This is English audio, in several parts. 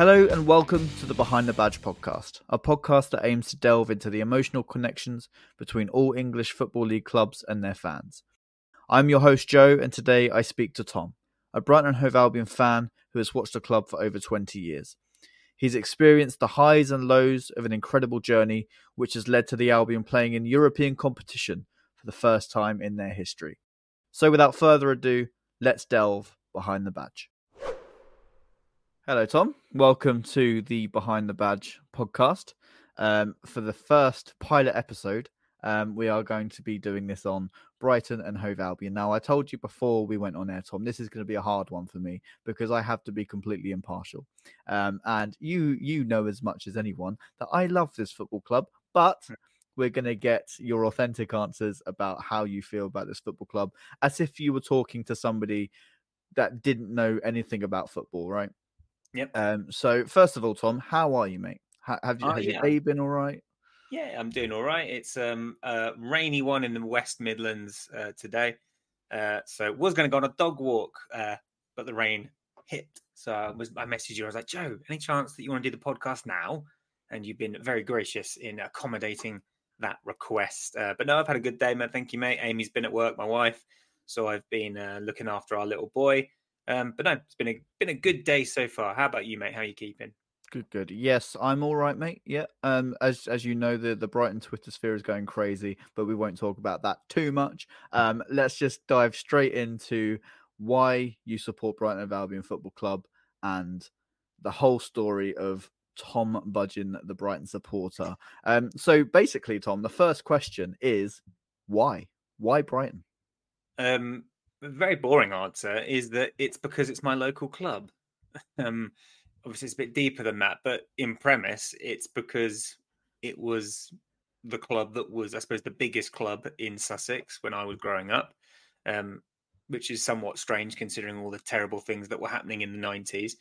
Hello and welcome to the Behind the Badge podcast, a podcast that aims to delve into the emotional connections between all English Football League clubs and their fans. I'm your host, Joe, and today I speak to Tom, a Brighton Hove Albion fan who has watched the club for over 20 years. He's experienced the highs and lows of an incredible journey, which has led to the Albion playing in European competition for the first time in their history. So, without further ado, let's delve behind the badge. Hello, Tom. Welcome to the Behind the Badge podcast. Um, for the first pilot episode, um, we are going to be doing this on Brighton and Hove Albion. Now, I told you before we went on air, Tom, this is going to be a hard one for me because I have to be completely impartial. Um, and you, you know as much as anyone that I love this football club, but we're going to get your authentic answers about how you feel about this football club as if you were talking to somebody that didn't know anything about football, right? Yep. Um, so first of all, Tom, how are you, mate? Ha- have you, Oh, has yeah. your day been all right? Yeah, I'm doing all right. It's um a rainy one in the West Midlands uh, today. Uh, so was going to go on a dog walk, uh, but the rain hit. So I was I messaged you. I was like, Joe, any chance that you want to do the podcast now? And you've been very gracious in accommodating that request. Uh, but no, I've had a good day, man. Thank you, mate. Amy's been at work, my wife, so I've been uh, looking after our little boy. Um, but no, it's been a been a good day so far. How about you, mate? How are you keeping? Good, good. Yes, I'm all right, mate. Yeah. Um, as as you know, the the Brighton Twitter sphere is going crazy, but we won't talk about that too much. Um, let's just dive straight into why you support Brighton Hove Albion Football Club and the whole story of Tom Budgeon, the Brighton supporter. Um, so basically, Tom, the first question is why? Why Brighton? Um, very boring answer is that it's because it's my local club. um, obviously, it's a bit deeper than that, but in premise, it's because it was the club that was, I suppose, the biggest club in Sussex when I was growing up, um, which is somewhat strange considering all the terrible things that were happening in the 90s.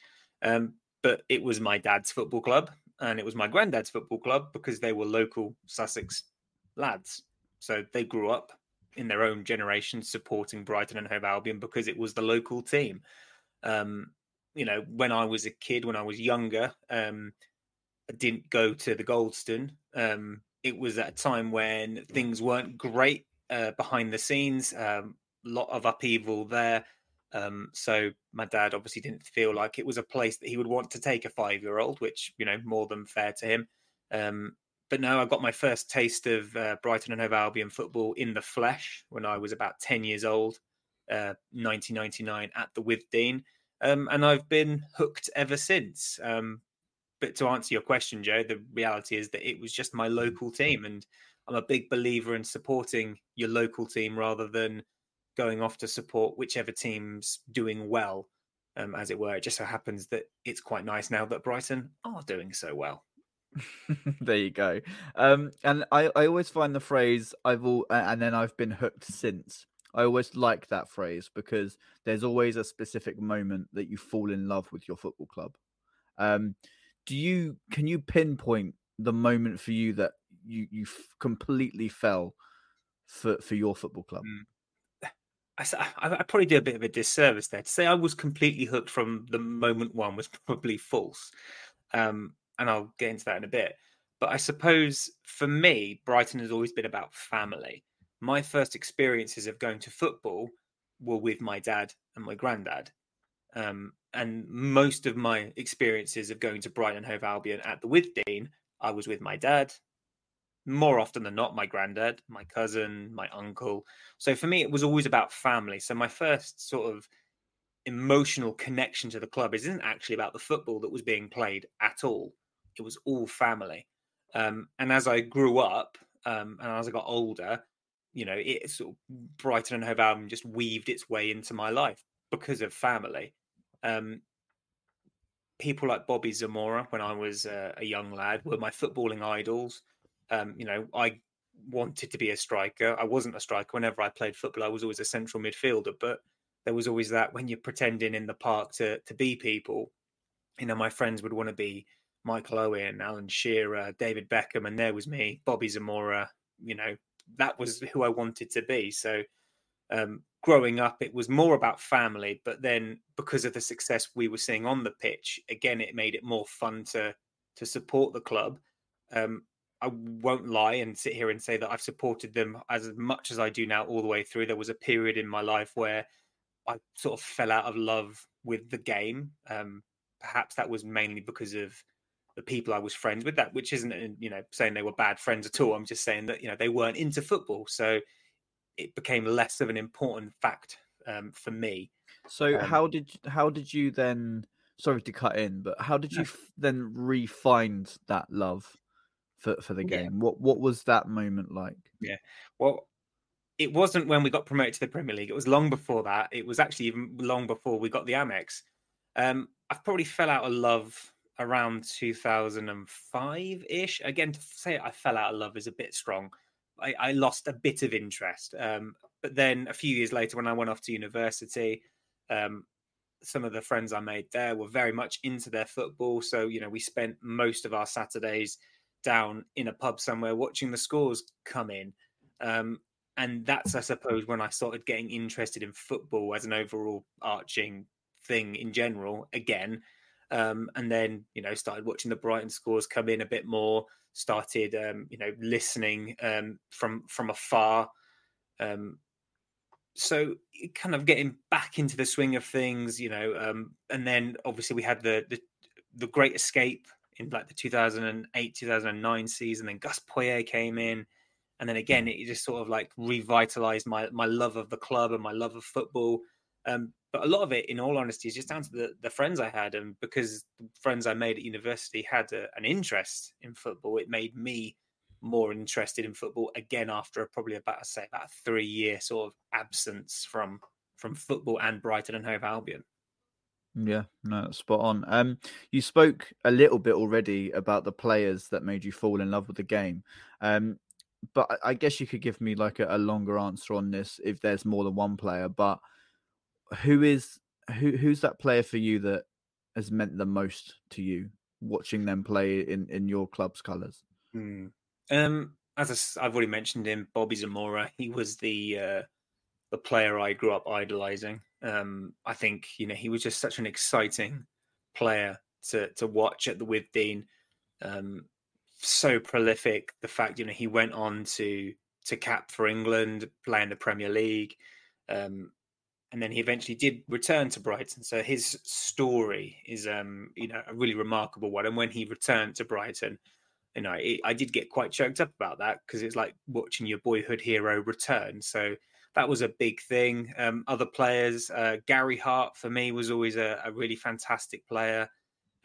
Um, but it was my dad's football club and it was my granddad's football club because they were local Sussex lads. So they grew up in their own generation supporting Brighton and Hove Albion because it was the local team. Um, you know, when I was a kid, when I was younger, um, I didn't go to the Goldstone. Um, it was at a time when things weren't great uh, behind the scenes. A lot of upheaval there. Um, so my dad obviously didn't feel like it was a place that he would want to take a five-year-old, which you know more than fair to him. But no, I got my first taste of uh, Brighton and Hove Albion football in the flesh when I was about ten years old, uh, 1999 at the Withdean, um, and I've been hooked ever since. Um, but to answer your question, Joe, the reality is that it was just my local team, and I'm a big believer in supporting your local team rather than going off to support whichever team's doing well, um, as it were. It just so happens that it's quite nice now that Brighton are doing so well. there you go. Um, and I, I always find the phrase "I've all," and then I've been hooked since. I always like that phrase because there's always a specific moment that you fall in love with your football club. Um, do you can you pinpoint the moment for you that you you f- completely fell for for your football club? Mm. I, I probably do a bit of a disservice there to say I was completely hooked from the moment one was probably false, um, and I'll get into that in a bit. But I suppose for me, Brighton has always been about family. My first experiences of going to football were with my dad and my granddad. Um, and most of my experiences of going to Brighton Hove Albion at the Withdean, I was with my dad. More often than not, my granddad, my cousin, my uncle. So for me, it was always about family. So my first sort of emotional connection to the club isn't actually about the football that was being played at all. It was all family. Um, and as I grew up um, and as I got older, you know, it sort of Brighton and Hove Albion just weaved its way into my life because of family. Um, people like Bobby Zamora, when I was uh, a young lad, were my footballing idols. Um, you know, I wanted to be a striker. I wasn't a striker. Whenever I played football, I was always a central midfielder. But there was always that when you're pretending in the park to to be people. You know, my friends would want to be Michael Owen, Alan Shearer, David Beckham, and there was me, Bobby Zamora. You know, that was who I wanted to be. So Um, growing up, it was more about family, but then because of the success we were seeing on the pitch, again, it made it more fun to to support the club. Um, I won't lie and sit here and say that I've supported them as much as I do now all the way through. There was a period in my life where I sort of fell out of love with the game. Um, perhaps that was mainly because of the people I was friends with. That which isn't uh, you know saying they were bad friends at all. I'm just saying that you know they weren't into football, so it became less of an important fact um, for me. So Um, how did how did you then? Sorry to cut in, but how did you No. f- then re-find that love for for the Yeah. game? What what was that moment like? Yeah, well, it wasn't when we got promoted to the Premier League. It was long before that. It was actually even long before we got the Amex. Um, I've probably fell out of love around 2005 ish. Again, to say I fell out of love is a bit strong. I, I lost a bit of interest. Um, but then a few years later, when I went off to university, um, some of the friends I made there were very much into their football. So, you know, we spent most of our Saturdays down in a pub somewhere watching the scores come in. Um, and that's, I suppose, when I started getting interested in football as an overall arching thing in general again. Um, and then, you know, started watching the Brighton scores come in a bit more. Started, um, you know, listening um, from from afar. Um, so kind of getting back into the swing of things, you know. Um, and then obviously we had the the, the Great Escape in like the 2008 2009 season. Then Gus Poyet came in, and then again it just sort of like revitalized my my love of the club and my love of football. Um, but a lot of it, in all honesty, is just down to the, the friends I had, and because the friends I made at university had a, an interest in football, it made me more interested in football again after probably about I say about a three year sort of absence from from football and Brighton and Hove Albion. Yeah, no, spot on. Um, you spoke a little bit already about the players that made you fall in love with the game. Um, but I- I guess you could give me like a, a longer answer on this if there's more than one player. But who is who who's that player for you that has meant the most to you watching them play in in your club's colours? Hmm. Um, as I, have already mentioned him, Bobby Zamora. He was the uh, the player I grew up idolizing. Um, I think you know he was just such an exciting player to to watch at the Withdean. Um, so prolific. The fact you know he went on to to cap for England, play in the Premier League, um, and then he eventually did return to Brighton. So his story is um, you know a really remarkable one. And when he returned to Brighton, you know, it, I did get quite choked up about that because it's like watching your boyhood hero return. So that was a big thing. Um, other players, uh, Gary Hart for me was always a, a really fantastic player.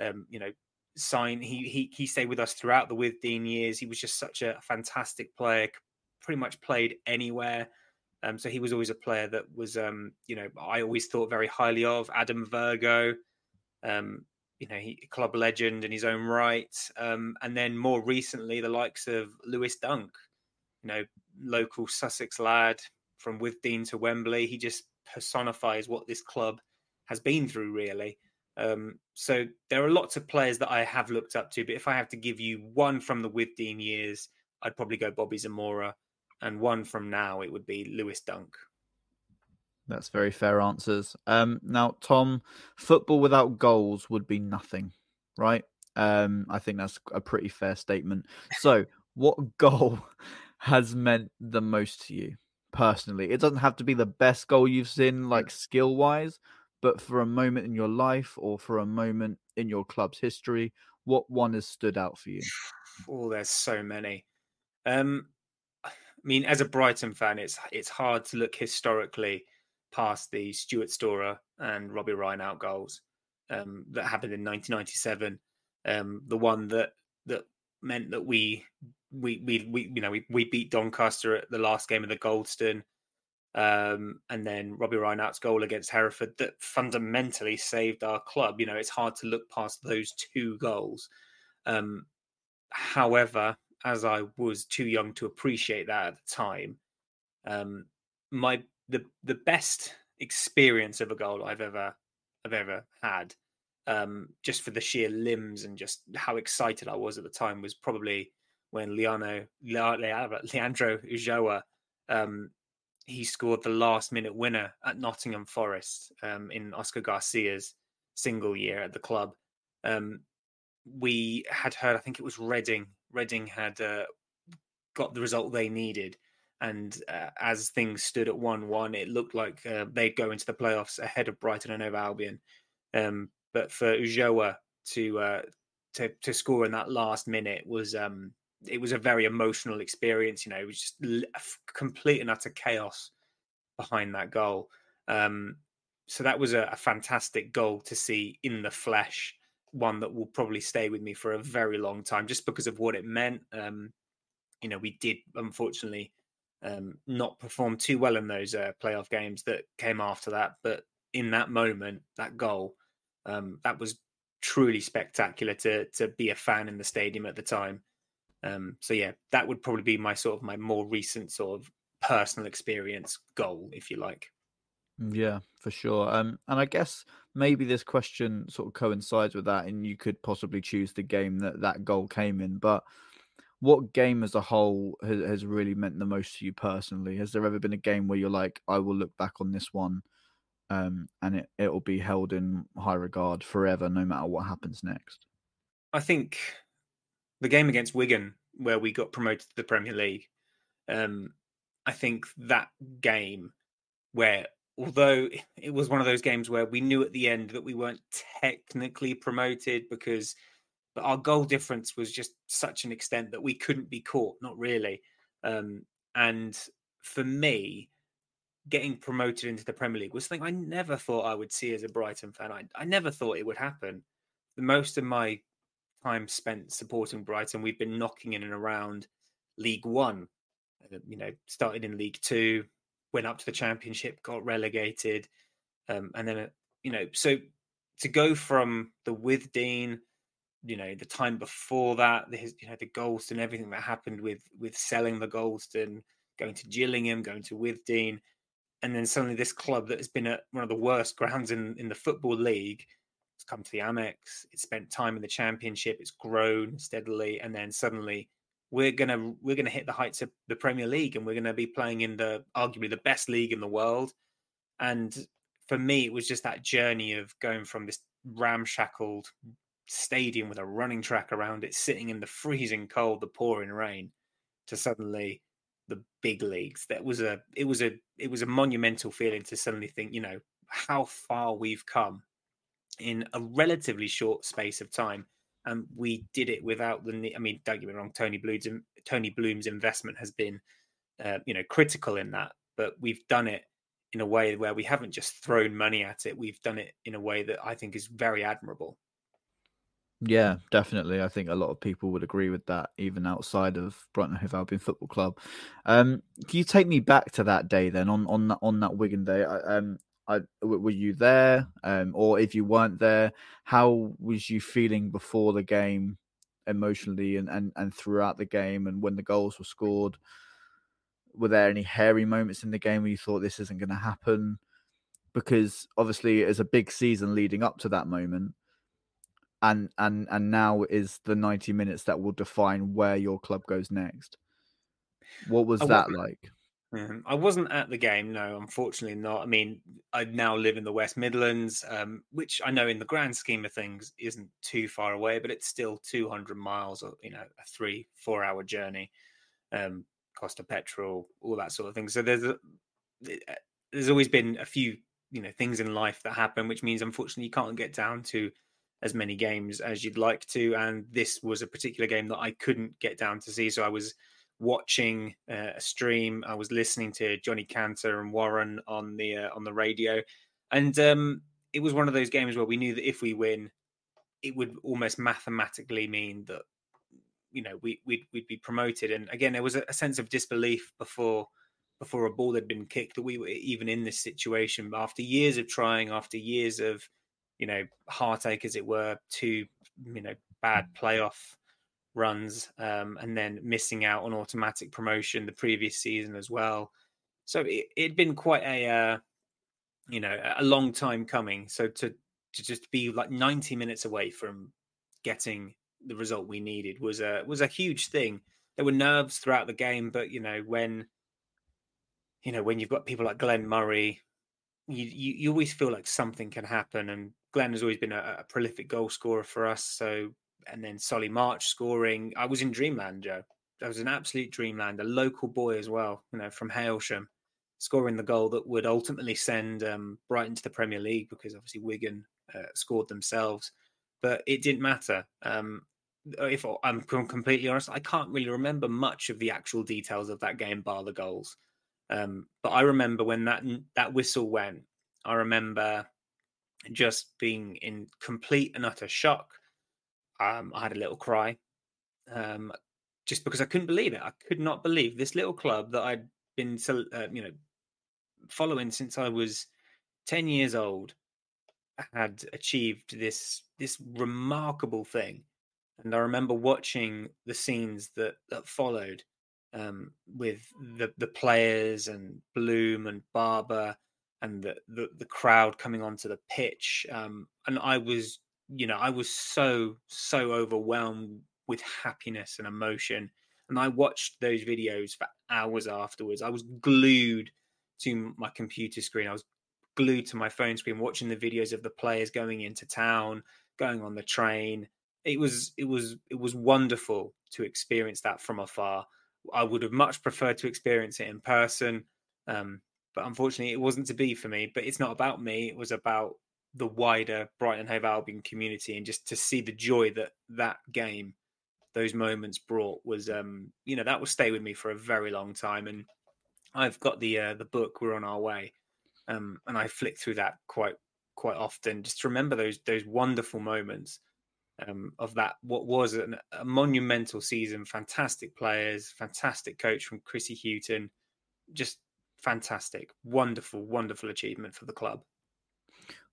Um, you know, sign he he he stayed with us throughout the Withdean years. He was just such a fantastic player. Pretty much played anywhere. Um, so he was always a player that was, um, you know, I always thought very highly of. Adam Virgo, um, you know, he club legend in his own right. Um, and then more recently, the likes of Lewis Dunk, you know, local Sussex lad from Withdean to Wembley. He just personifies what this club has been through, really. Um, so there are lots of players that I have looked up to, but if I have to give you one from the Withdean years, I'd probably go Bobby Zamora, and one from now, it would be Lewis Dunk. That's very fair answers. Um, now, Tom, football without goals would be nothing, right? Um, I think that's a pretty fair statement. So, what goal has meant the most to you personally? It doesn't have to be the best goal you've seen, like skill wise, but for a moment in your life or for a moment in your club's history, what one has stood out for you? Oh, there's so many. Um, I mean, as a Brighton fan, it's it's hard to look historically past the Stuart Storer and Robbie Reinelt goals um, that happened in 1997. Um, the one that that meant that we we we, we you know we, we beat Doncaster at the last game of the Goldstone. Um, and then Robbie Reinelt's goal against Hereford that fundamentally saved our club. You know, it's hard to look past those two goals. Um, however, as I was too young to appreciate that at the time, um, my the the best experience of a goal I've ever I've ever had, um, just for the sheer limbs and just how excited I was at the time, was probably when Leano Le- Le- Leandro Ulloa um, he scored the last minute winner at Nottingham Forest um, in Oscar Garcia's single year at the club. Um, we had heard, I think it was Reading. Reading had uh, got the result they needed. And uh, as things stood at 1 1, it looked like uh, they'd go into the playoffs ahead of Brighton and Hove Albion. Um, but for Ulloa to, uh, to to score in that last minute was um, it was a very emotional experience. You know, it was just complete and utter chaos behind that goal. Um, so that was a, a, fantastic goal to see in the flesh. One that will probably stay with me for a very long time, just because of what it meant. Um, you know, we did unfortunately um, not perform too well in those uh, playoff games that came after that, but in that moment, that goal, um, that was truly spectacular to to be a fan in the stadium at the time. Um, so yeah, that would probably be my sort of my more recent sort of personal experience goal, if you like. Mm, yeah, for sure. Um, and I guess maybe this question sort of coincides with that, and you could possibly choose the game that that goal came in. But what game as a whole has, has really meant the most to you personally? Has there ever been a game where you're like, I will look back on this one, um, and it it will be held in high regard forever, no matter what happens next? I think the game against Wigan, where we got promoted to the Premier League, um, I think that game, where although it was one of those games where we knew at the end that we weren't technically promoted because but our goal difference was just such an extent that we couldn't be caught, not really. Um, and for me, getting promoted into the Premier League was something I never thought I would see as a Brighton fan. I, I never thought it would happen. The most of my time spent supporting Brighton, we've been knocking in and around League One. Uh, you know, started in League Two, went up to the Championship, got relegated, um, and then uh, you know, so to go from the Withdean, you know, the time before that, the you know the Goldstone, everything that happened with with selling the Goldstone, going to Gillingham, going to Withdean, and then suddenly this club that has been at one of the worst grounds in in the football league it's come to the Amex. It's spent time in the Championship. It's grown steadily, and then suddenly we're gonna we're gonna hit the heights of the Premier League, and we're gonna be playing in the arguably the best league in the world. And for me, it was just that journey of going from this ramshackled stadium with a running track around it, sitting in the freezing cold, the pouring rain, to suddenly the big leagues. That was a it was a it was a monumental feeling to suddenly think, you know, how far we've come in a relatively short space of time. And we did it without the. I mean, don't get me wrong. Tony Bloom's Tony Bloom's investment has been, uh, you know, critical in that. But we've done it in a way where we haven't just thrown money at it. We've done it in a way that I think is very admirable. Yeah, definitely. I think a lot of people would agree with that, even outside of Brighton Hove Albion Football Club. Um, can you take me back to that day then on on that on that Wigan day? I, um, I, were you there? Um, or if you weren't there, how was you feeling before the game, emotionally, and, and, and throughout the game, and when the goals were scored? Were there any hairy moments in the game where you thought this isn't going to happen? Because obviously, it's a big season leading up to that moment, and and and now is the ninety minutes that will define where your club goes next. What was that like? Um, I wasn't at the game, no, unfortunately not. I mean, I now live in the West Midlands, um, which I know in the grand scheme of things isn't too far away, but it's still 200 miles, or you know, a three, four hour journey, um, cost of petrol, all that sort of thing. So there's a, uh, there's always been a few, you know, things in life that happen, which means unfortunately you can't get down to as many games as you'd like to. And this was a particular game that I couldn't get down to see, so I was watching uh, a stream. I was listening to Johnny Cantor and Warren on the uh, on the radio, and um, it was one of those games where we knew that if we win, it would almost mathematically mean that you know we we'd, we'd be promoted. And again, there was a, a sense of disbelief before before a ball had been kicked that we were even in this situation. But after years of trying, after years of you know heartache, as it were, to you know bad playoff runs um, and then missing out on automatic promotion the previous season as well. So it, had been quite a uh, you know a long time coming. So to to just be like 90 minutes away from getting the result we needed was a was a huge thing. There were nerves throughout the game, but you know when you know, when you've got people like Glenn Murray, you, you, you always feel like something can happen. And Glenn has always been a, a prolific goal scorer for us. So, and then Solly March scoring. I was in dreamland, Joe. I was an absolute dreamland, a local boy as well, you know, from Hailsham, scoring the goal that would ultimately send um, Brighton to the Premier League because obviously Wigan uh, scored themselves. But it didn't matter. Um, if I'm completely honest, I can't really remember much of the actual details of that game, bar the goals. Um, but I remember when that that whistle went, I remember just being in complete and utter shock. Um, I had a little cry, um, just because I couldn't believe it. I could not believe this little club that I'd been, uh, you know, following since I was ten years old had achieved this this remarkable thing. And I remember watching the scenes that that followed um, with the the players and Bloom and Barber and the, the, the crowd coming onto the pitch. Um, and I was, you know, I was so so overwhelmed with happiness and emotion. And I watched those videos for hours afterwards. I was glued to my computer screen. I was glued to my phone screen watching the videos of the players going into town, going on the train. It was it was it was wonderful to experience that from afar. I would have much preferred to experience it in person. Um, but unfortunately, it wasn't to be for me. But it's not about me. It was about the wider Brighton Hove Albion community, and just to see the joy that that game, those moments brought was, um, you know, that will stay with me for a very long time. And I've got the uh, the book. We're on our way, um, and I flick through that quite quite often just to remember those those wonderful moments um, of that what was an, a monumental season. Fantastic players, fantastic coach from Chrissy Hughton, just fantastic, wonderful, wonderful achievement for the club.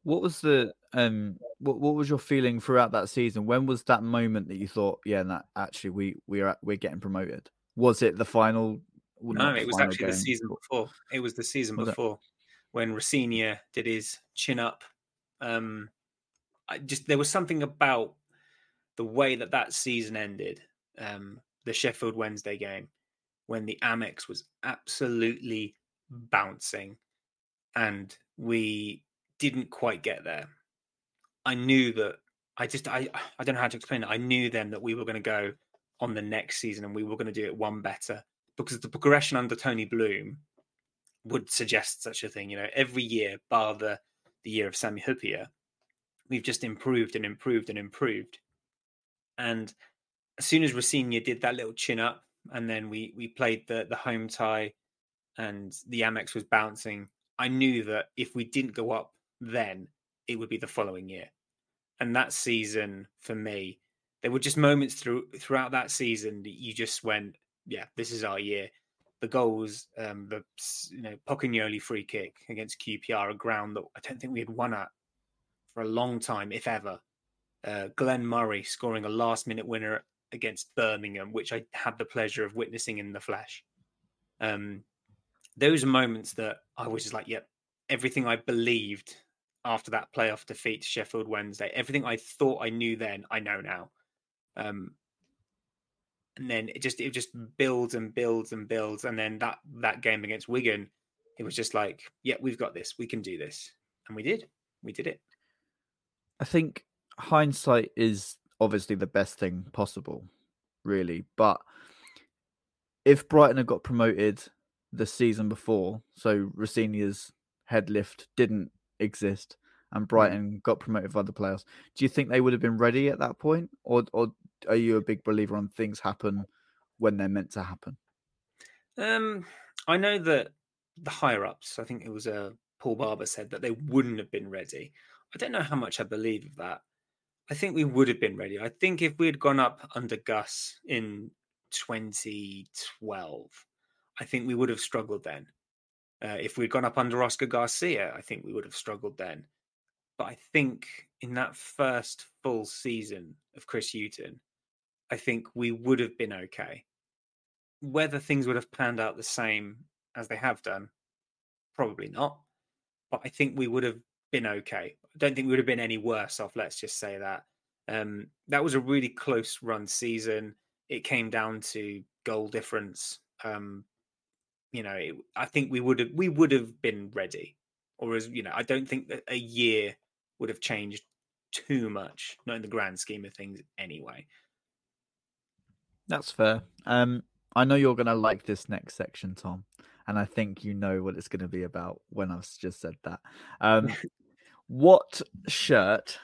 What was the um what what was your feeling throughout that season? When was that moment that you thought, yeah, that actually we we're we're getting promoted? Was it the final? No, it was actually game, the season before. It was the season was before it? when Rosenior did his chin up. Um, I just there was something about the way that that season ended, um, the Sheffield Wednesday game, when the Amex was absolutely bouncing and we didn't quite get there. I knew that I just I I don't know how to explain it. I knew then that we were going to go on the next season and we were going to do it one better because the progression under Tony Bloom would suggest such a thing. You know, every year, bar the the year of Sammy Hyypiä, we've just improved and improved and improved. And as soon as Rosenior did that little chin up, and then we we played the the home tie, and the Amex was bouncing, I knew that if we didn't go up then, it would be the following year. And that season for me, there were just moments through throughout that season that you just went, yeah, this is our year. The goals, um, the you know Pocognoli free kick against QPR, a ground that I don't think we had won at for a long time, if ever uh, Glenn Murray scoring a last minute winner against Birmingham, which I had the pleasure of witnessing in the flesh. Um, those moments that I was just like, yep, everything I believed after that playoff defeat to Sheffield Wednesday, everything I thought I knew then, I know now. Um, and then it just it just builds and builds and builds, and then that that game against Wigan, it was just like, yeah, we've got this, we can do this, and we did, we did it. I think hindsight is obviously the best thing possible, really. But if Brighton had got promoted the season before, so Rosenior's head lift didn't exist and hmm. Brighton got promoted with other players, do you think they would have been ready at that point? Or or are you a big believer on things happen when they're meant to happen? Um I know that the higher ups, I think it was uh, Paul Barber said that they wouldn't have been ready. I don't know how much I believe of that. I think we would have been ready. I think if we had gone up under Gus in 2012, I think we would have struggled then. Uh, if we'd gone up under Oscar Garcia, I think we would have struggled then. But I think in that first full season of Chris Hughton, I think we would have been okay. Whether things would have panned out the same as they have done, probably not. But I think we would have been okay. I don't think we would have been any worse off. Let's just say that. Um, that was a really close run season. It came down to goal difference. Um, you know, it, I think we would have we would have been ready, or as you know, I don't think that a year would have changed too much, not in the grand scheme of things, anyway. That's fair. Um, I know you're gonna like this next section, Tom, and I think you know what it's gonna be about when I've just said that. Um, what shirt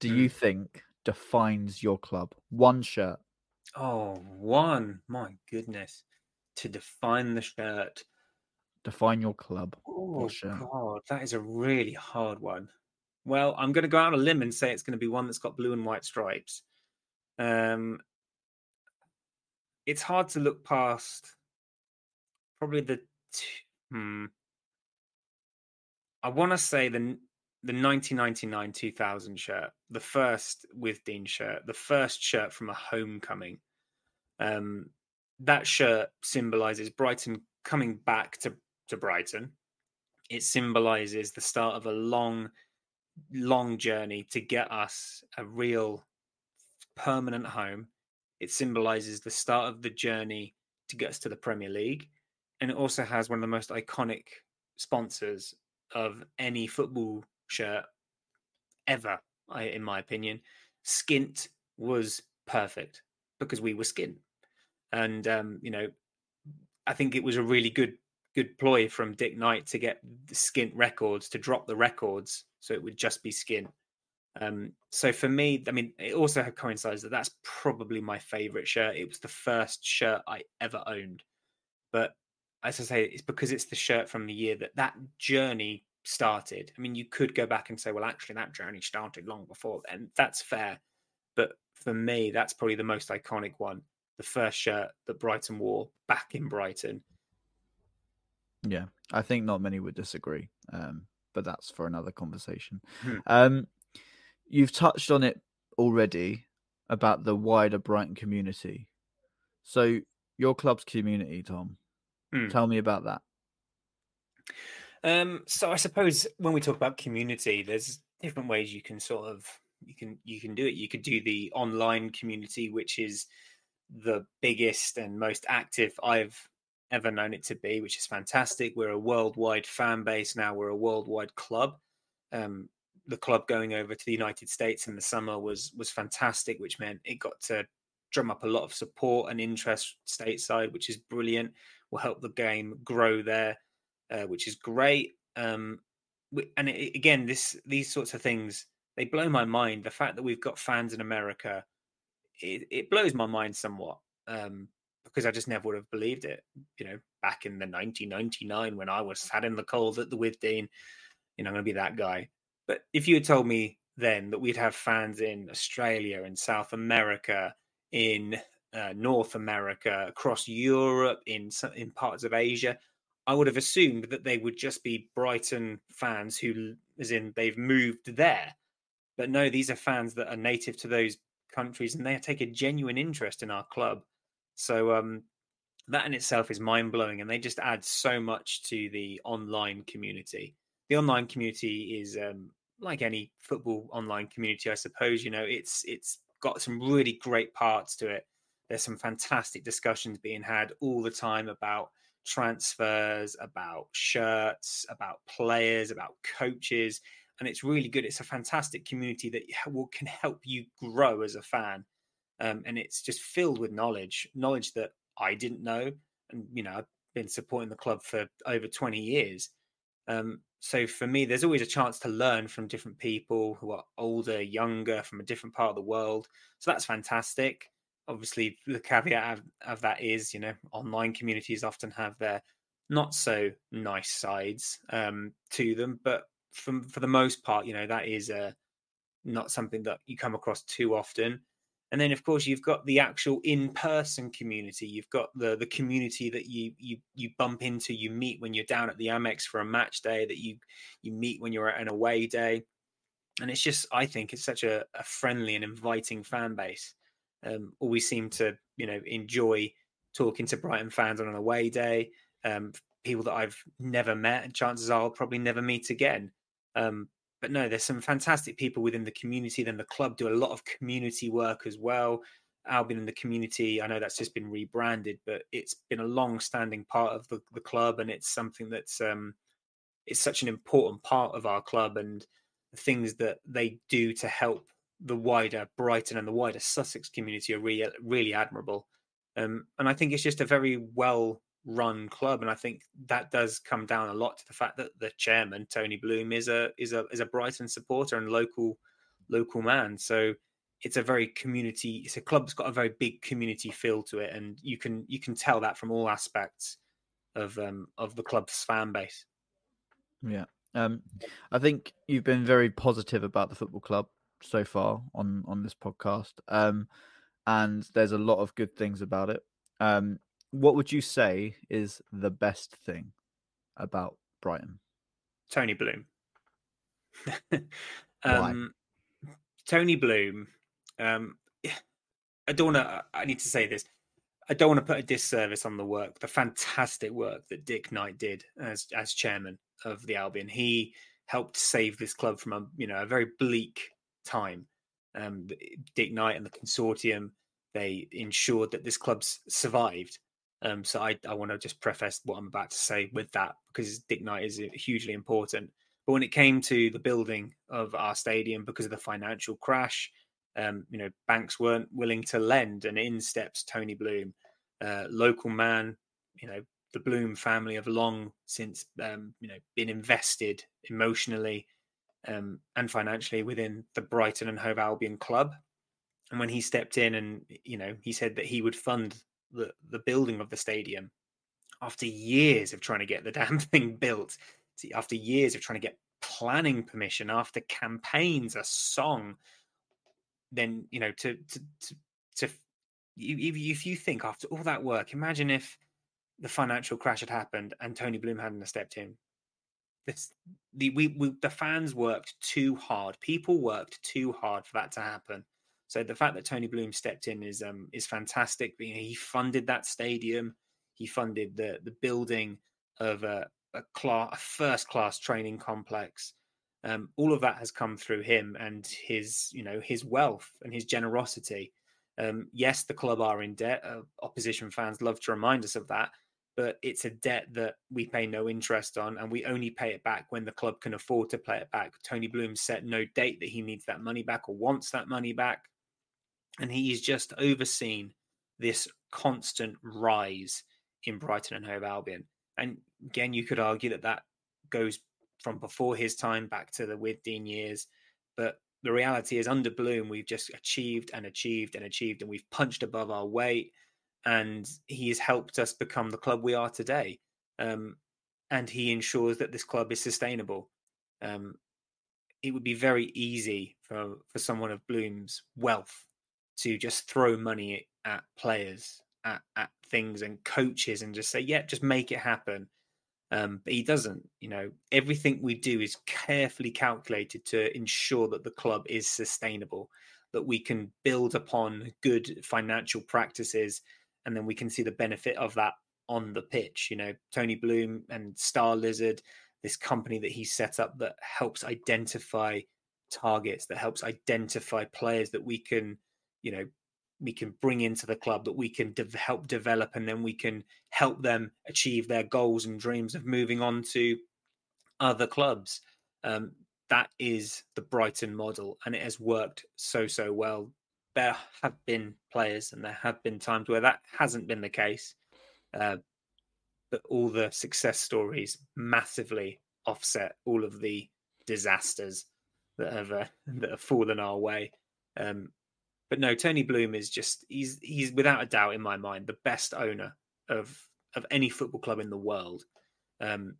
do you Mm. think defines your club? One shirt. Oh, one. My goodness. To define the shirt. Define your club. Oh? God, that is a really hard one. Well, I'm going to go out on a limb and say it's going to be one that's got blue and white stripes. Um, it's hard to look past. Probably the. T- hmm. I want to say the the 1999 2000 shirt, the first Withdean shirt, the first shirt from a homecoming. Um, that shirt symbolizes Brighton coming back to to Brighton. It symbolizes the start of a long, long journey to get us a real permanent home. It symbolizes the start of the journey to get us to the Premier League. And it also has one of the most iconic sponsors of any football shirt ever, in my opinion. Skint was perfect because we were skint. And, um, you know, I think it was a really good good ploy from Dick Knight to get Skint records to drop the records so it would just be Skint. Um, so for me, I mean, it also coincides that that's probably my favorite shirt. It was the first shirt I ever owned, but as I say, it's because it's the shirt from the year that that journey started. I mean, you could go back and say, well, actually, that journey started long before then. That's fair, but for me, that's probably the most iconic one. The first shirt that Brighton wore back in Brighton. Yeah, I think not many would disagree, um, but that's for another conversation. Hmm. Um, you've touched on it already about the wider Brighton community. So, your club's community, Tom, Hmm. tell me about that. Um, so I suppose when we talk about community, there's different ways you can sort of you can you can do it. You could do the online community, which is the biggest and most active I've ever known it to be, which is fantastic. We're a worldwide fan base now. We're a worldwide club. Um, the club going over to the United States in the summer was was fantastic, which meant it got to drum up a lot of support and interest stateside, which is brilliant. Will help the game grow there, uh, which is great. Um, and it, again, this these sorts of things they blow my mind. The fact that we've got fans in America, it, it blows my mind somewhat um, because I just never would have believed it. You know, back in the 1999 when I was sat in the cold at the Withdean, you know, I'm going to be that guy. But if you had told me then that we'd have fans in Australia, in South America, in uh, North America, across Europe, in in parts of Asia, I would have assumed that they would just be Brighton fans who, as in, they've moved there. But no, these are fans that are native to those countries, and they take a genuine interest in our club. So um, that in itself is mind blowing, and they just add so much to the online community. The online community is um, like any football online community, I suppose. You know, it's it's got some really great parts to it. There's some fantastic discussions being had all the time about transfers, about shirts, about players, about coaches, and it's really good. It's a fantastic community that will can help you grow as a fan, um, and it's just filled with knowledge, knowledge that I didn't know, and you know I've been supporting the club for over 20 years. Um, so for me, there's always a chance to learn from different people who are older, younger, from a different part of the world. So that's fantastic. Obviously, the caveat of, of that is, you know, online communities often have their not so nice sides um, to them, but for for the most part, you know, that is uh, not something that you come across too often. And then, of course, you've got the actual in-person community. You've got the the community that you you you bump into, you meet when you're down at the Amex for a match day, that you you meet when you're at an away day, and it's just I think it's such a, a friendly and inviting fan base. Um, always seem to you know enjoy talking to Brighton fans on an away day. Um, people that I've never met, and chances are I'll probably never meet again. Um, but no, there's some fantastic people within the community. Then the club do a lot of community work as well. Albion in the community. I know that's just been rebranded, but it's been a long-standing part of the, the club, and it's something that's um, it's such an important part of our club, and the things that they do to help the wider Brighton and the wider Sussex community are really really admirable. Um, and I think it's just a very well run club, and I think that does come down a lot to the fact that the chairman Tony Bloom is a is a is a Brighton supporter and local local man. So it's a very community. It's a club that's got a very big community feel to it, and you can you can tell that from all aspects of um, of the club's fan base. Yeah, um, I think you've been very positive about the football club so far on on this podcast, um, and there's a lot of good things about it. Um, what would you say is the best thing about Brighton? Tony Bloom. um, Tony Bloom. Um, I don't want to. I need to say this. I don't want to put a disservice on the work, the fantastic work that Dick Knight did as as chairman of the Albion. He helped save this club from a you know a very bleak time. Um, Dick Knight and the consortium they ensured that this club survived um, so I, I want to just preface what I'm about to say with that because Dick Knight is uh, hugely important. But when it came to the building of our stadium, because of the financial crash, um, you know, banks weren't willing to lend, and in steps Tony Bloom, uh, local man. You know, the Bloom family have long since, um, you know, been invested emotionally um, and financially within the Brighton and Hove Albion club. And when he stepped in, and you know, he said that he would fund the, the building of the stadium after years of trying to get the damn thing built, after years of trying to get planning permission, after campaigns, a song, then you know to to to, to if, if you think after all that work, imagine if the financial crash had happened and Tony Bloom hadn't stepped in. This the we, we the fans worked too hard. People worked too hard for that to happen. So the fact that Tony Bloom stepped in is um, is fantastic. He funded that stadium. He funded the the building of a a, class, a first class training complex. Um, all of that has come through him and his you know his wealth and his generosity. Um, yes, the club are in debt. Uh, opposition fans love to remind us of that, but it's a debt that we pay no interest on, and we only pay it back when the club can afford to pay it back. Tony Bloom set no date that he needs that money back or wants that money back and he's just overseen this constant rise in Brighton and Hove Albion. And again, you could argue that that goes from before his time back to the Withdean years, but the reality is under Bloom, we've just achieved and achieved and achieved, and we've punched above our weight. And he has helped us become the club we are today. Um, and he ensures that this club is sustainable. Um, it would be very easy for, for someone of Bloom's wealth to just throw money at players, at, at things and coaches and just say, yeah, just make it happen. Um, but he doesn't. You know, everything we do is carefully calculated to ensure that the club is sustainable, that we can build upon good financial practices, and then we can see the benefit of that on the pitch. You know, Tony Bloom and Starlizard, this company that he set up that helps identify targets, that helps identify players that we can you know we can bring into the club that we can de- help develop and then we can help them achieve their goals and dreams of moving on to other clubs. Um, that is the brighton model and it has worked so so well. There have been players and there have been times where that hasn't been the case uh, but all the success stories massively offset all of the disasters that have uh, that have fallen our way. Um, but no, Tony Bloom is just he's he's without a doubt in my mind the best owner of of any football club in the world. Um,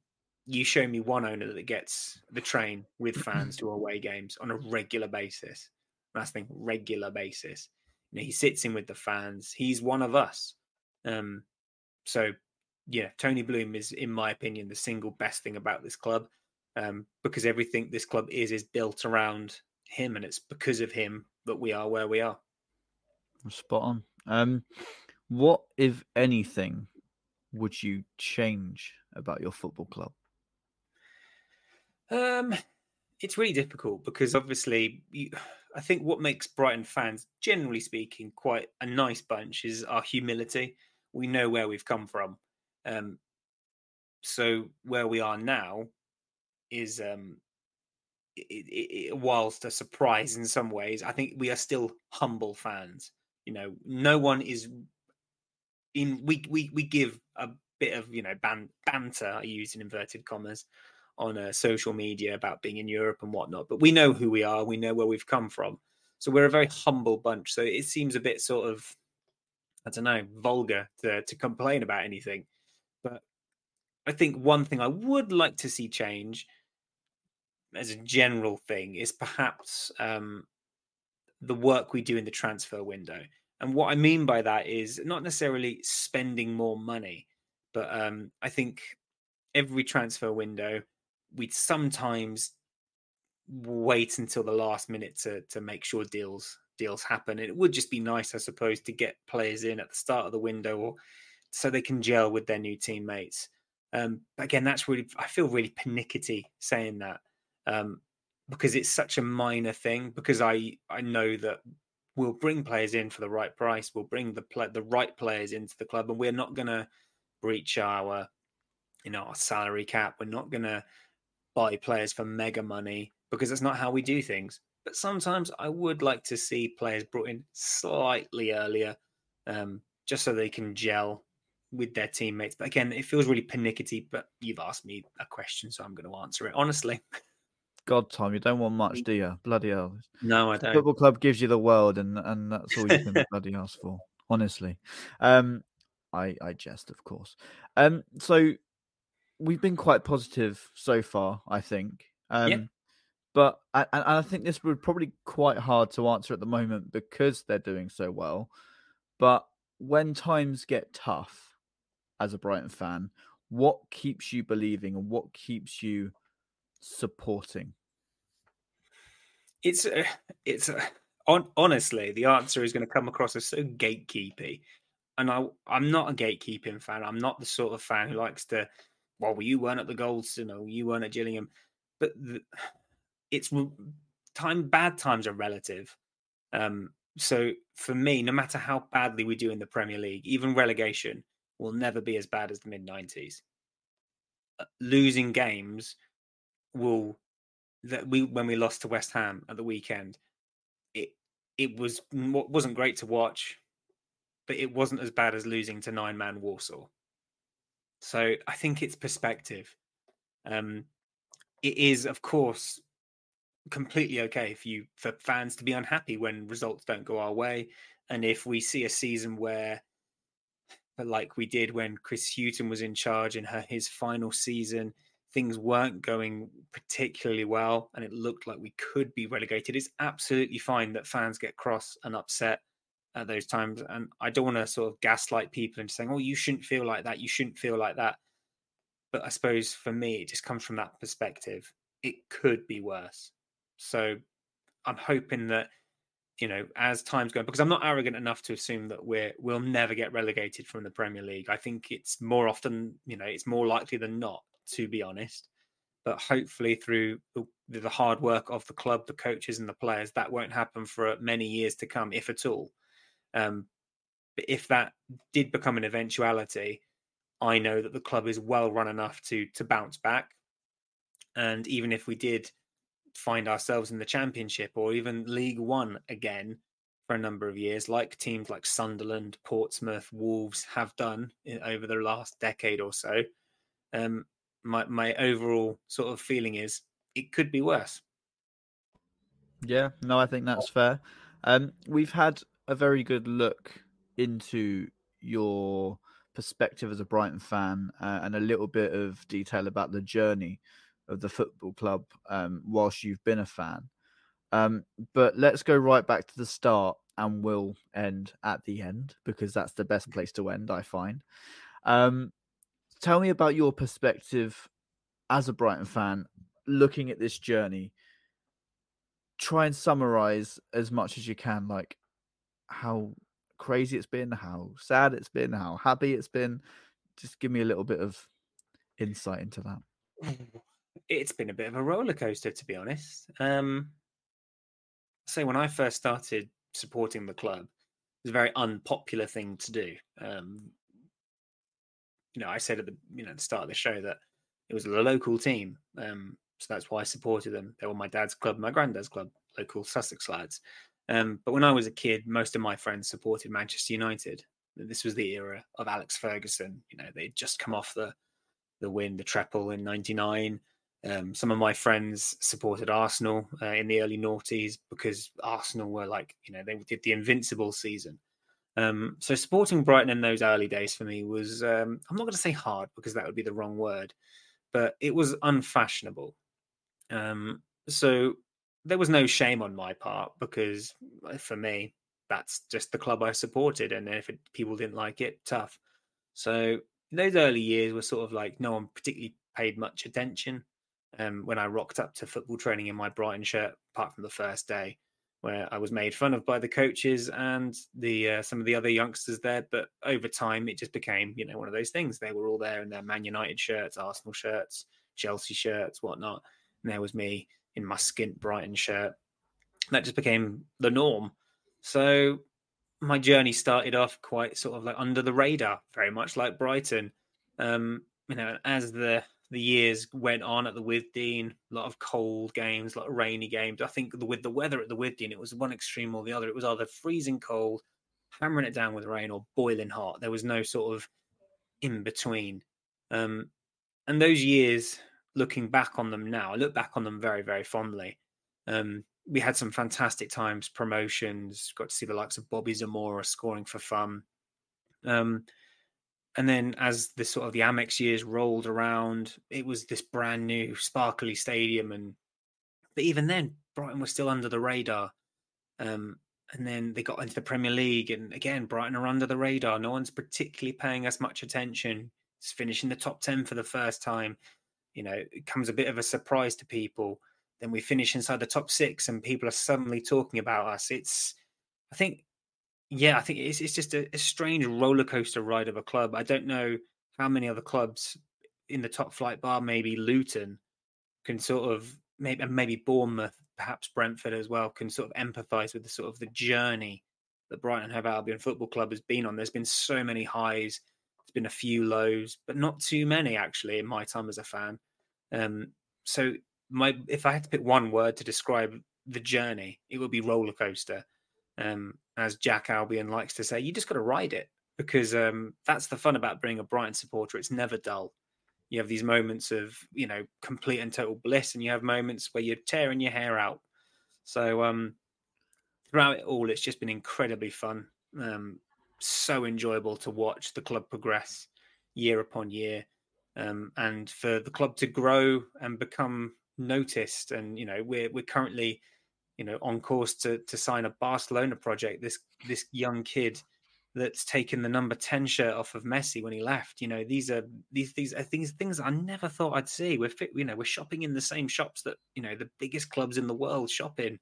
you show me one owner that gets the train with fans to away games on a regular basis. The thing, regular basis. You know, he sits in with the fans. He's one of us. Um, so yeah, Tony Bloom is, in my opinion, the single best thing about this club. Um, because everything this club is is built around him, and it's because of him that we are where we are. Spot on. Um, what, if anything, would you change about your football club? Um, it's really difficult because obviously, you, I think what makes Brighton fans, generally speaking, quite a nice bunch is our humility. We know where we've come from. Um, so where we are now is um, it, it, it, whilst a surprise in some ways, I think we are still humble fans. You know, no one is in. We we we give a bit of you know ban, banter. I use in inverted commas on uh, social media about being in Europe and whatnot, but we know who we are. We know where we've come from. So we're a very humble bunch. So it seems a bit sort of, I don't know, vulgar to to complain about anything. But I think one thing I would like to see change as a general thing is perhaps um, the work we do in the transfer window. And what I mean by that is not necessarily spending more money, but um, I think every transfer window, we sometimes wait until the last minute to to make sure deals deals happen. It would just be nice, I suppose, to get players in at the start of the window or so they can gel with their new teammates. Um, again, that's really I feel really pernickety saying that um, because it's such a minor thing. Because I I know that we'll bring players in for the right price. We'll bring the play, the right players into the club, and we're not going to breach our you know our salary cap. We're not going to buy players for mega money because that's not how we do things. But sometimes I would like to see players brought in slightly earlier, um, just so they can gel with their teammates. But again, it feels really pernickety. But you've asked me a question, so I'm going to answer it honestly. God, Tom, you don't want much, do you? Bloody hell. No, I don't. Football club gives you the world, and and that's all you can bloody ask for. Honestly, um, I I jest, of course. Um, so we've been quite positive so far, I think. Um, yeah. But and, and I think this would probably quite hard to answer at the moment because they're doing so well. But when times get tough, as a Brighton fan, what keeps you believing and what keeps you supporting? It's uh, it's uh, on, honestly the answer is going to come across as so gatekeepy, and I I'm not a gatekeeping fan. I'm not the sort of fan who likes to. Well, you weren't at the Goldstone, or you weren't at Gillingham, but the, it's time. Bad times are relative. Um, so for me, no matter how badly we do in the Premier League, even relegation will never be as bad as the mid 90s. Uh, losing games will that we when we lost to West Ham at the weekend, it it was wasn't great to watch, but it wasn't as bad as losing to nine man Warsaw. So I think it's perspective. Um, it is, of course, completely okay for you for fans to be unhappy when results don't go our way, and if we see a season where, like we did when Chris Hughton was in charge in her his final season, things weren't going particularly well and it looked like we could be relegated, it's absolutely fine that fans get cross and upset at those times. And I don't want to sort of gaslight people into saying, oh, you shouldn't feel like that. You shouldn't feel like that. But I suppose for me, it just comes from that perspective. It could be worse. So I'm hoping that, you know, as time's going, because I'm not arrogant enough to assume that we're we'll never get relegated from the Premier League. I think it's more often, you know, it's more likely than not to be honest. But hopefully, through the, hard work of the club, the coaches, and the players, that won't happen for many years to come, if at all. Um, but if that did become an eventuality, I know that the club is well run enough to to bounce back. And even if we did find ourselves in the championship or even League One again for a number of years, like teams like Sunderland, Portsmouth, Wolves have done over the last decade or so, um, my my overall sort of feeling is it could be worse. Yeah, no, I think that's fair. Um, we've had a very good look into your perspective as a Brighton fan uh, and a little bit of detail about the journey of the football club um, whilst you've been a fan. Um, but let's go right back to the start and we'll end at the end because that's the best place to end, I find. Um, tell me about your perspective as a Brighton fan looking at this journey. Try and summarize as much as you can, like how crazy it's been, how sad it's been, how happy it's been. Just give me a little bit of insight into that. It's been a bit of a roller coaster, to be honest. Um, say when I first started supporting the club, it was a very unpopular thing to do. Um, you know, I said at the you know the start of the show that it was a local team, um, so that's why I supported them. They were my dad's club, my granddad's club, local Sussex lads. Um, but when I was a kid, most of my friends supported Manchester United. This was the era of Alex Ferguson. You know, they'd just come off the the win, the treble in '99. Um, some of my friends supported Arsenal uh, in the early noughties because Arsenal were like, you know, they did the invincible season. Um, so supporting Brighton in those early days for me was, um, I'm not going to say hard because that would be the wrong word, but it was unfashionable. Um, so there was no shame on my part because uh, for me, that's just the club I supported. And if it, people didn't like it, tough. So those early years were sort of like no one particularly paid much attention. Um, when I rocked up to football training in my Brighton shirt, apart from the first day, where I was made fun of by the coaches and the uh, some of the other youngsters there. But over time, it just became you know one of those things. They were all there in their Man United shirts, Arsenal shirts, Chelsea shirts, whatnot, and there was me in my skint Brighton shirt. That just became the norm. So my journey started off quite sort of like under the radar, very much like Brighton. Um, you know, as the the years went on at the Withdean, a lot of cold games, a lot of rainy games. I think the, with the weather at the Withdean, it was one extreme or the other. It was either freezing cold, hammering it down with rain, or boiling hot. There was no sort of in between. Um, and those years, looking back on them now, I look back on them very, very fondly. Um, we had some fantastic times, promotions, got to see the likes of Bobby Zamora scoring for fun. Um, and then as the sort of the Amex years rolled around, it was this brand new sparkly stadium. And but even then, Brighton was still under the radar. Um, and then they got into the Premier League, and again, Brighton are under the radar. No one's particularly paying us much attention. It's finishing the top ten for the first time. You know, it comes a bit of a surprise to people then we finish inside the top six and people are suddenly talking about us. It's, I think, yeah, I think it's, it's just a, a strange roller coaster ride of a club. I don't know how many other clubs in the top flight bar, maybe Luton, can sort of maybe maybe Bournemouth, perhaps Brentford as well, can sort of empathise with the sort of the journey that Brighton Hove Albion Football Club has been on. There's been so many highs, there's been a few lows, but not too many actually in my time as a fan. Um, so my if I had to pick one word to describe the journey, it would be roller coaster. Um, as Jack Albion likes to say, you just got to ride it because um, that's the fun about being a Brighton supporter. It's never dull. You have these moments of you know complete and total bliss, and you have moments where you're tearing your hair out. So um, throughout it all, it's just been incredibly fun. Um, so enjoyable to watch the club progress year upon year, um, and for the club to grow and become noticed and you know we're we're currently you know on course to to sign a Barcelona project this this young kid that's taken the number 10 shirt off of Messi when he left you know these are these these are things things I never thought I'd see. We're fit, you know we're shopping in the same shops that you know the biggest clubs in the world shop in.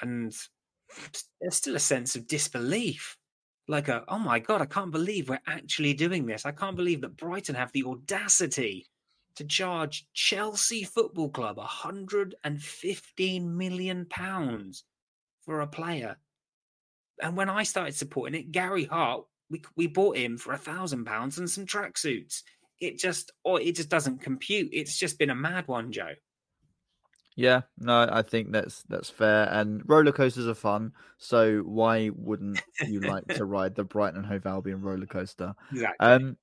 And there's still a sense of disbelief like a oh my god I can't believe we're actually doing this. I can't believe that Brighton have the audacity to charge Chelsea Football Club 115 million pounds for a player. And when I started supporting it, Gary Hart, we we bought him for a thousand pounds and some tracksuits. It just or it just doesn't compute. It's just been a mad one, Joe. Yeah, no, I think that's that's fair. And roller coasters are fun. So why wouldn't you like to ride the Brighton and Hove Albion roller coaster? Exactly. Um,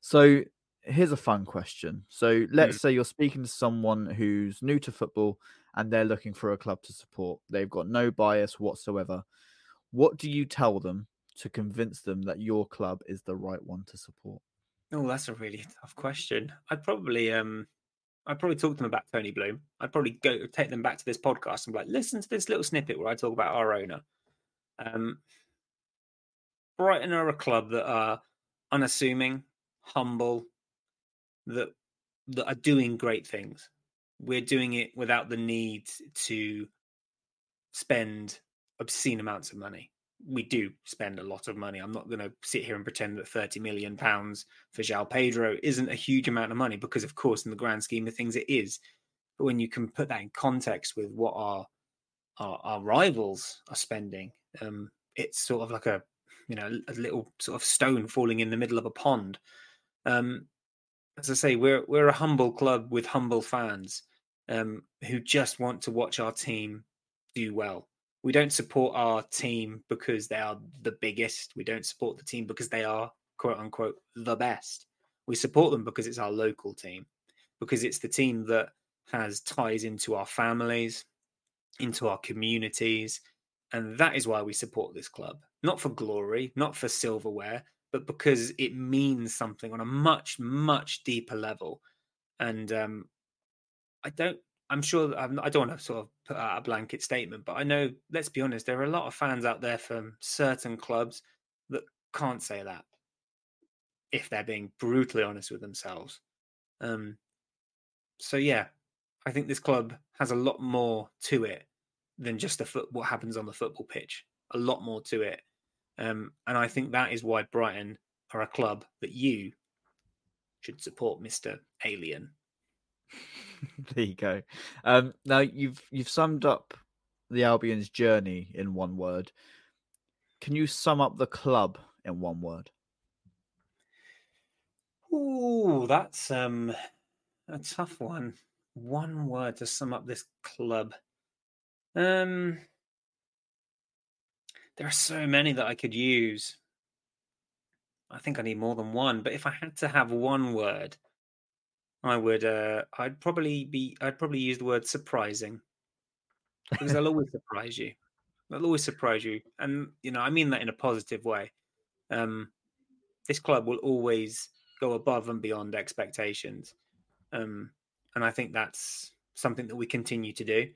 so here's a fun question. So let's Mm. say you're speaking to someone who's new to football and they're looking for a club to support. They've got no bias whatsoever. What do you tell them to convince them that your club is the right one to support? Oh, that's a really tough question. I'd probably um I'd probably talk to them about Tony Bloom. I'd probably go take them back to this podcast and be like, listen to this little snippet where I talk about our owner. Um Brighton are a club that are unassuming, humble, that that are doing great things. We're doing it without the need to spend obscene amounts of money. We do spend a lot of money. I'm not going to sit here and pretend that 30 million pounds for João Pedro isn't a huge amount of money because, of course, in the grand scheme of things, it is. But when you can put that in context with what our our, our rivals are spending. Um, it's sort of like a you know a little sort of stone falling in the middle of a pond. Um, as I say, we're we're a humble club with humble fans um, who just want to watch our team do well. We don't support our team because they are the biggest. We don't support the team because they are quote unquote the best. We support them because it's our local team, because it's the team that has ties into our families, into our communities, and that is why we support this club. Not for glory, not for silverware, but because it means something on a much, much deeper level. And um, I don't, I'm sure I'm, I do not want to sort of put out a blanket statement, but I know, let's be honest, there are a lot of fans out there from certain clubs that can't say that if they're being brutally honest with themselves. Um, so yeah, I think this club has a lot more to it than just the foot what happens on the football pitch. A lot more to it, um, and I think that is why Brighton are a club that you should support, Mister Alien. there you go. Um, now you've you've summed up the Albion's journey in one word. Can you sum up the club in one word? Ooh, that's um a tough one. One word to sum up this club. Um, there are so many that I could use. I think I need more than one, but if I had to have one word, I would. Uh, I'd probably be. I'd probably use the word surprising because they'll always surprise you. They'll always surprise you, and you know I mean that in a positive way. Um, this club will always go above and beyond expectations, um, and I think that's something that we continue to do.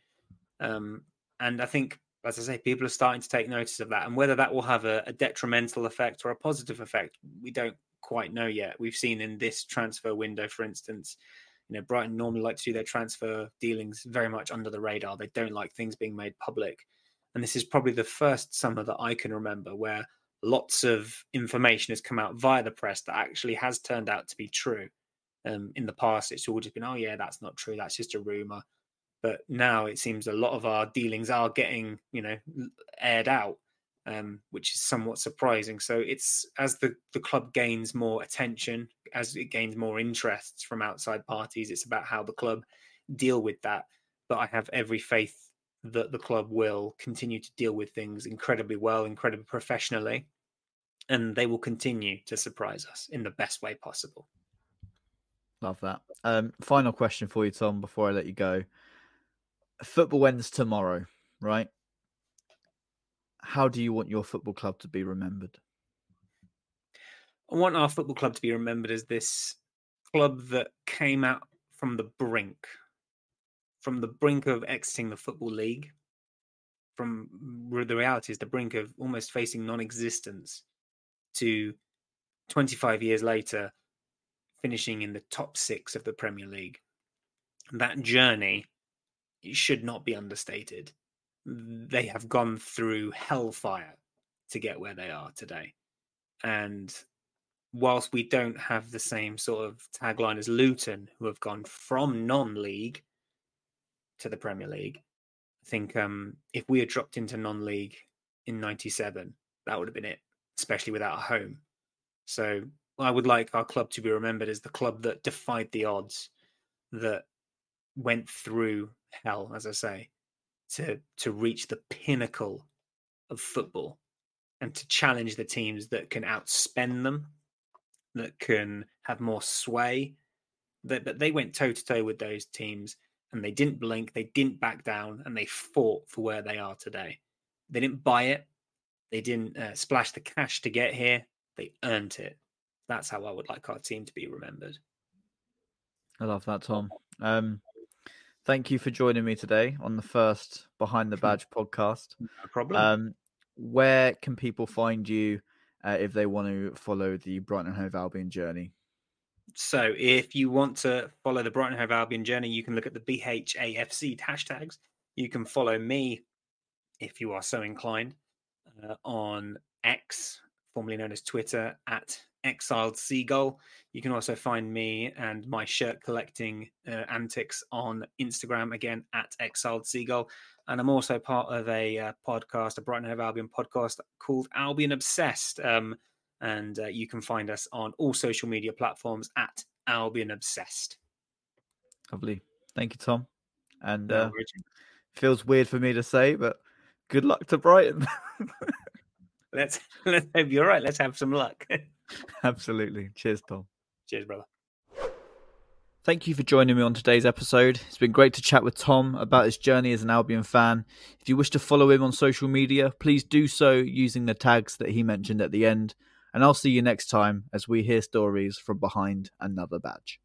Um, and I think, as I say, people are starting to take notice of that. And whether that will have a, a detrimental effect or a positive effect, we don't quite know yet. We've seen in this transfer window, for instance, you know, Brighton normally like to do their transfer dealings very much under the radar. They don't like things being made public. And this is probably the first summer that I can remember where lots of information has come out via the press that actually has turned out to be true. Um, in the past, it's just been, oh, yeah, that's not true. That's just a rumor but now it seems a lot of our dealings are getting you know aired out um, which is somewhat surprising. So it's as the the club gains more attention as it gains more interests from outside parties it's about how the club deal with that. But i have every faith that the club will continue to deal with things incredibly well incredibly professionally and they will continue to surprise us in the best way possible. Love that. Um, final question for you tom before i let you go football ends tomorrow, right? How do you want your football club to be remembered? I want our football club to be remembered as this club that came out from the brink, from the brink of exiting the football league, from the reality is the brink of almost facing non-existence, to 25 years later finishing in the top six of the Premier League. That journey should not be understated. They have gone through hellfire to get where they are today. And whilst we don't have the same sort of tagline as Luton, who have gone from non league to the Premier League, I think um, if we had dropped into non league in 97, that would have been it, especially without a home. So I would like our club to be remembered as the club that defied the odds, that went through hell, as I say, to to reach the pinnacle of football and to challenge the teams that can outspend them, that can have more sway. That but they went toe to toe with those teams and they didn't blink, they didn't back down, and they fought for where they are today. They didn't buy it, they didn't uh, splash the cash to get here, they earned it. That's how I would like our team to be remembered. I love that, Tom. Um, thank you for joining me today on the first Behind the Badge podcast. No problem. Um, where can people find you uh, if they want to follow the Brighton Hove Albion journey? So, if you want to follow the Brighton Hove Albion journey, you can look at the BHAFC hashtags. You can follow me if you are so inclined uh, on X, formerly known as Twitter, at Exiled Seagull. You can also find me and my shirt collecting uh, antics on Instagram again at Exiled Seagull. And I'm also part of a uh, podcast, a Brighton Hove Albion podcast called Albion Obsessed. Um, and uh, you can find us on all social media platforms at Albion Obsessed. Lovely. Thank you, Tom. And uh, feels weird for me to say, but good luck to Brighton. let's let's hope you're right. Let's have some luck. Absolutely. Cheers, Tom. Cheers, brother. Thank you for joining me on today's episode. It's been great to chat with Tom about his journey as an Albion fan. If you wish to follow him on social media, please do so using the tags that he mentioned at the end. And I'll see you next time as we hear stories from behind another badge.